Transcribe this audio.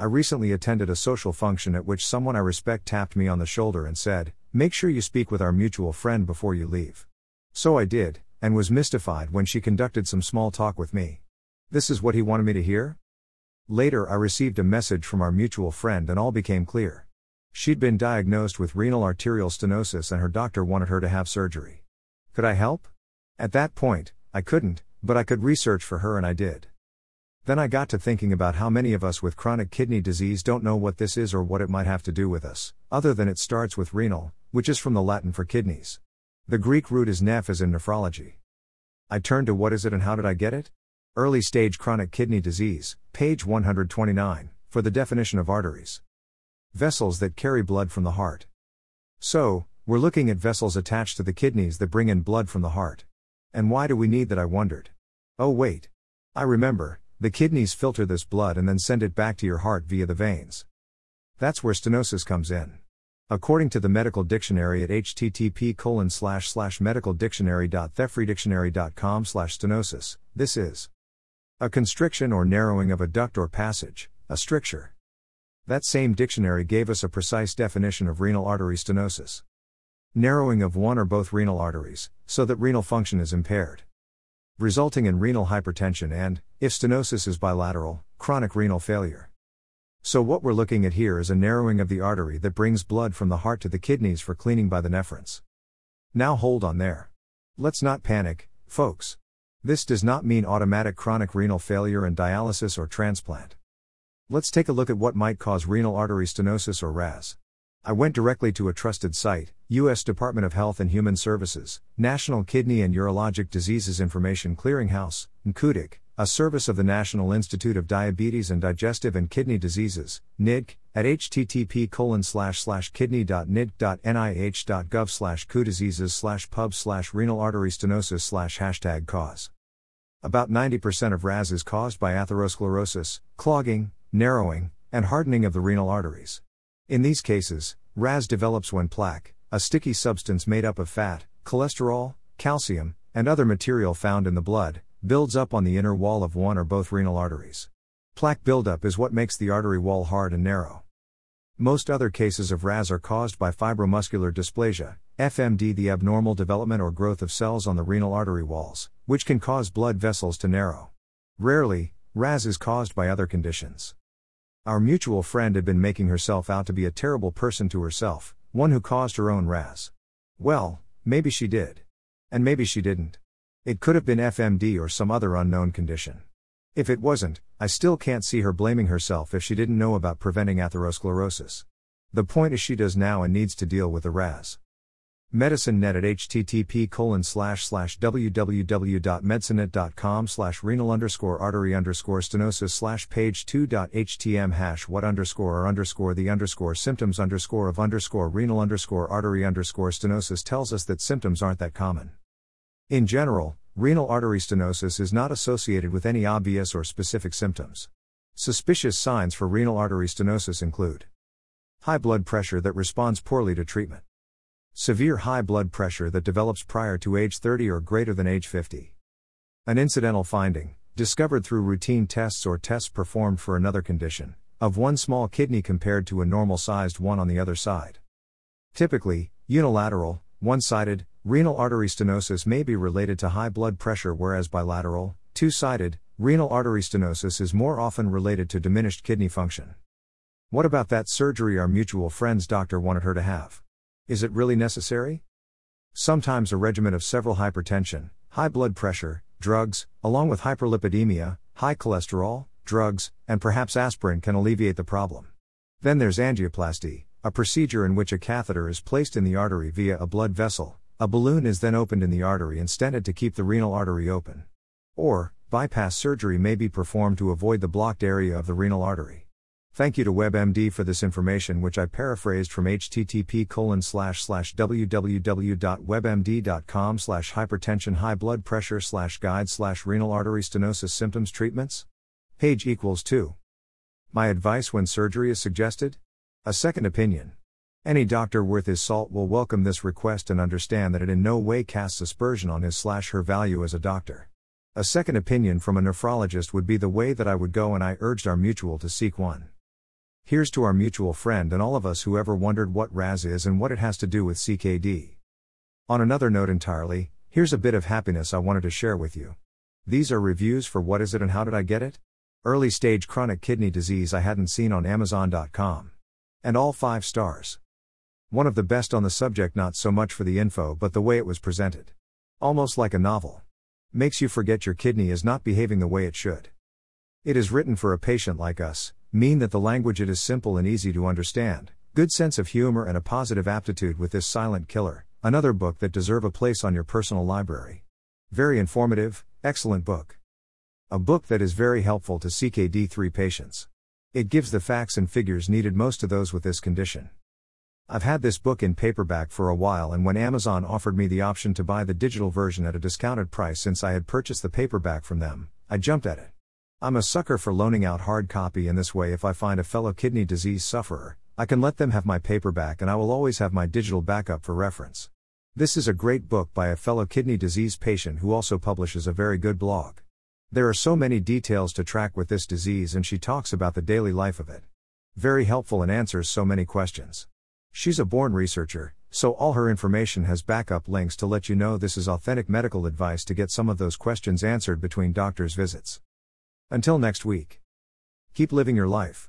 I recently attended a social function at which someone I respect tapped me on the shoulder and said, Make sure you speak with our mutual friend before you leave. So I did, and was mystified when she conducted some small talk with me. This is what he wanted me to hear? Later, I received a message from our mutual friend and all became clear. She'd been diagnosed with renal arterial stenosis and her doctor wanted her to have surgery. Could I help? At that point, I couldn't, but I could research for her and I did. Then I got to thinking about how many of us with chronic kidney disease don't know what this is or what it might have to do with us, other than it starts with renal, which is from the Latin for kidneys. The Greek root is neph as in nephrology. I turned to what is it and how did I get it? Early stage chronic kidney disease, page 129, for the definition of arteries. Vessels that carry blood from the heart. So, we're looking at vessels attached to the kidneys that bring in blood from the heart. And why do we need that? I wondered. Oh, wait. I remember, the kidneys filter this blood and then send it back to your heart via the veins. That's where stenosis comes in. According to the medical dictionary at http colon slash slash medicaldictionary.thefreedictionary.com slash stenosis, this is a constriction or narrowing of a duct or passage, a stricture. That same dictionary gave us a precise definition of renal artery stenosis. Narrowing of one or both renal arteries, so that renal function is impaired resulting in renal hypertension and, if stenosis is bilateral, chronic renal failure. So, what we're looking at here is a narrowing of the artery that brings blood from the heart to the kidneys for cleaning by the nephrons. Now hold on there. Let's not panic, folks. This does not mean automatic chronic renal failure and dialysis or transplant. Let's take a look at what might cause renal artery stenosis or RAS. I went directly to a trusted site, U.S. Department of Health and Human Services, National Kidney and Urologic Diseases Information Clearinghouse, NKUDIC, a service of the National Institute of Diabetes and Digestive and Kidney Diseases, NIDDK, at http kidney.niddk.nih.gov slash diseases slash pub slash renal artery stenosis slash hashtag cause. About 90% of RAS is caused by atherosclerosis, clogging, narrowing, and hardening of the renal arteries. In these cases, RAS develops when plaque, a sticky substance made up of fat, cholesterol, calcium, and other material found in the blood, builds up on the inner wall of one or both renal arteries. Plaque buildup is what makes the artery wall hard and narrow. Most other cases of RAS are caused by fibromuscular dysplasia, FMD, the abnormal development or growth of cells on the renal artery walls, which can cause blood vessels to narrow. Rarely, RAS is caused by other conditions. Our mutual friend had been making herself out to be a terrible person to herself, one who caused her own RAS. Well, maybe she did. And maybe she didn't. It could have been FMD or some other unknown condition. If it wasn't, I still can't see her blaming herself if she didn't know about preventing atherosclerosis. The point is she does now and needs to deal with the RAS. MedicineNet at http colon slash slash www.medicinenet.com slash renal underscore artery underscore stenosis slash page 2.htm hash what underscore or underscore the underscore symptoms underscore of underscore renal underscore artery underscore stenosis tells us that symptoms aren't that common. In general, renal artery stenosis is not associated with any obvious or specific symptoms. Suspicious signs for renal artery stenosis include high blood pressure that responds poorly to treatment Severe high blood pressure that develops prior to age 30 or greater than age 50. An incidental finding, discovered through routine tests or tests performed for another condition, of one small kidney compared to a normal sized one on the other side. Typically, unilateral, one sided, renal artery stenosis may be related to high blood pressure, whereas bilateral, two sided, renal artery stenosis is more often related to diminished kidney function. What about that surgery our mutual friend's doctor wanted her to have? Is it really necessary? Sometimes a regimen of several hypertension, high blood pressure, drugs, along with hyperlipidemia, high cholesterol, drugs, and perhaps aspirin can alleviate the problem. Then there's angioplasty, a procedure in which a catheter is placed in the artery via a blood vessel. A balloon is then opened in the artery and stented to keep the renal artery open. Or, bypass surgery may be performed to avoid the blocked area of the renal artery. Thank you to WebMD for this information which I paraphrased from http www.webmd.com hypertension high blood pressure guide renal artery stenosis symptoms treatments. Page equals 2. My advice when surgery is suggested? A second opinion. Any doctor worth his salt will welcome this request and understand that it in no way casts aspersion on his slash her value as a doctor. A second opinion from a nephrologist would be the way that I would go and I urged our mutual to seek one. Here's to our mutual friend and all of us who ever wondered what RAS is and what it has to do with CKD. On another note entirely, here's a bit of happiness I wanted to share with you. These are reviews for What Is It and How Did I Get It? Early stage chronic kidney disease I hadn't seen on Amazon.com. And all five stars. One of the best on the subject, not so much for the info but the way it was presented. Almost like a novel. Makes you forget your kidney is not behaving the way it should. It is written for a patient like us, mean that the language it is simple and easy to understand, good sense of humor and a positive aptitude with this silent killer, another book that deserve a place on your personal library. Very informative, excellent book. A book that is very helpful to CKD3 patients. It gives the facts and figures needed most to those with this condition. I've had this book in paperback for a while, and when Amazon offered me the option to buy the digital version at a discounted price since I had purchased the paperback from them, I jumped at it. I'm a sucker for loaning out hard copy in this way if I find a fellow kidney disease sufferer, I can let them have my paperback and I will always have my digital backup for reference. This is a great book by a fellow kidney disease patient who also publishes a very good blog. There are so many details to track with this disease and she talks about the daily life of it. Very helpful and answers so many questions. She's a born researcher, so all her information has backup links to let you know this is authentic medical advice to get some of those questions answered between doctor's visits. Until next week. Keep living your life.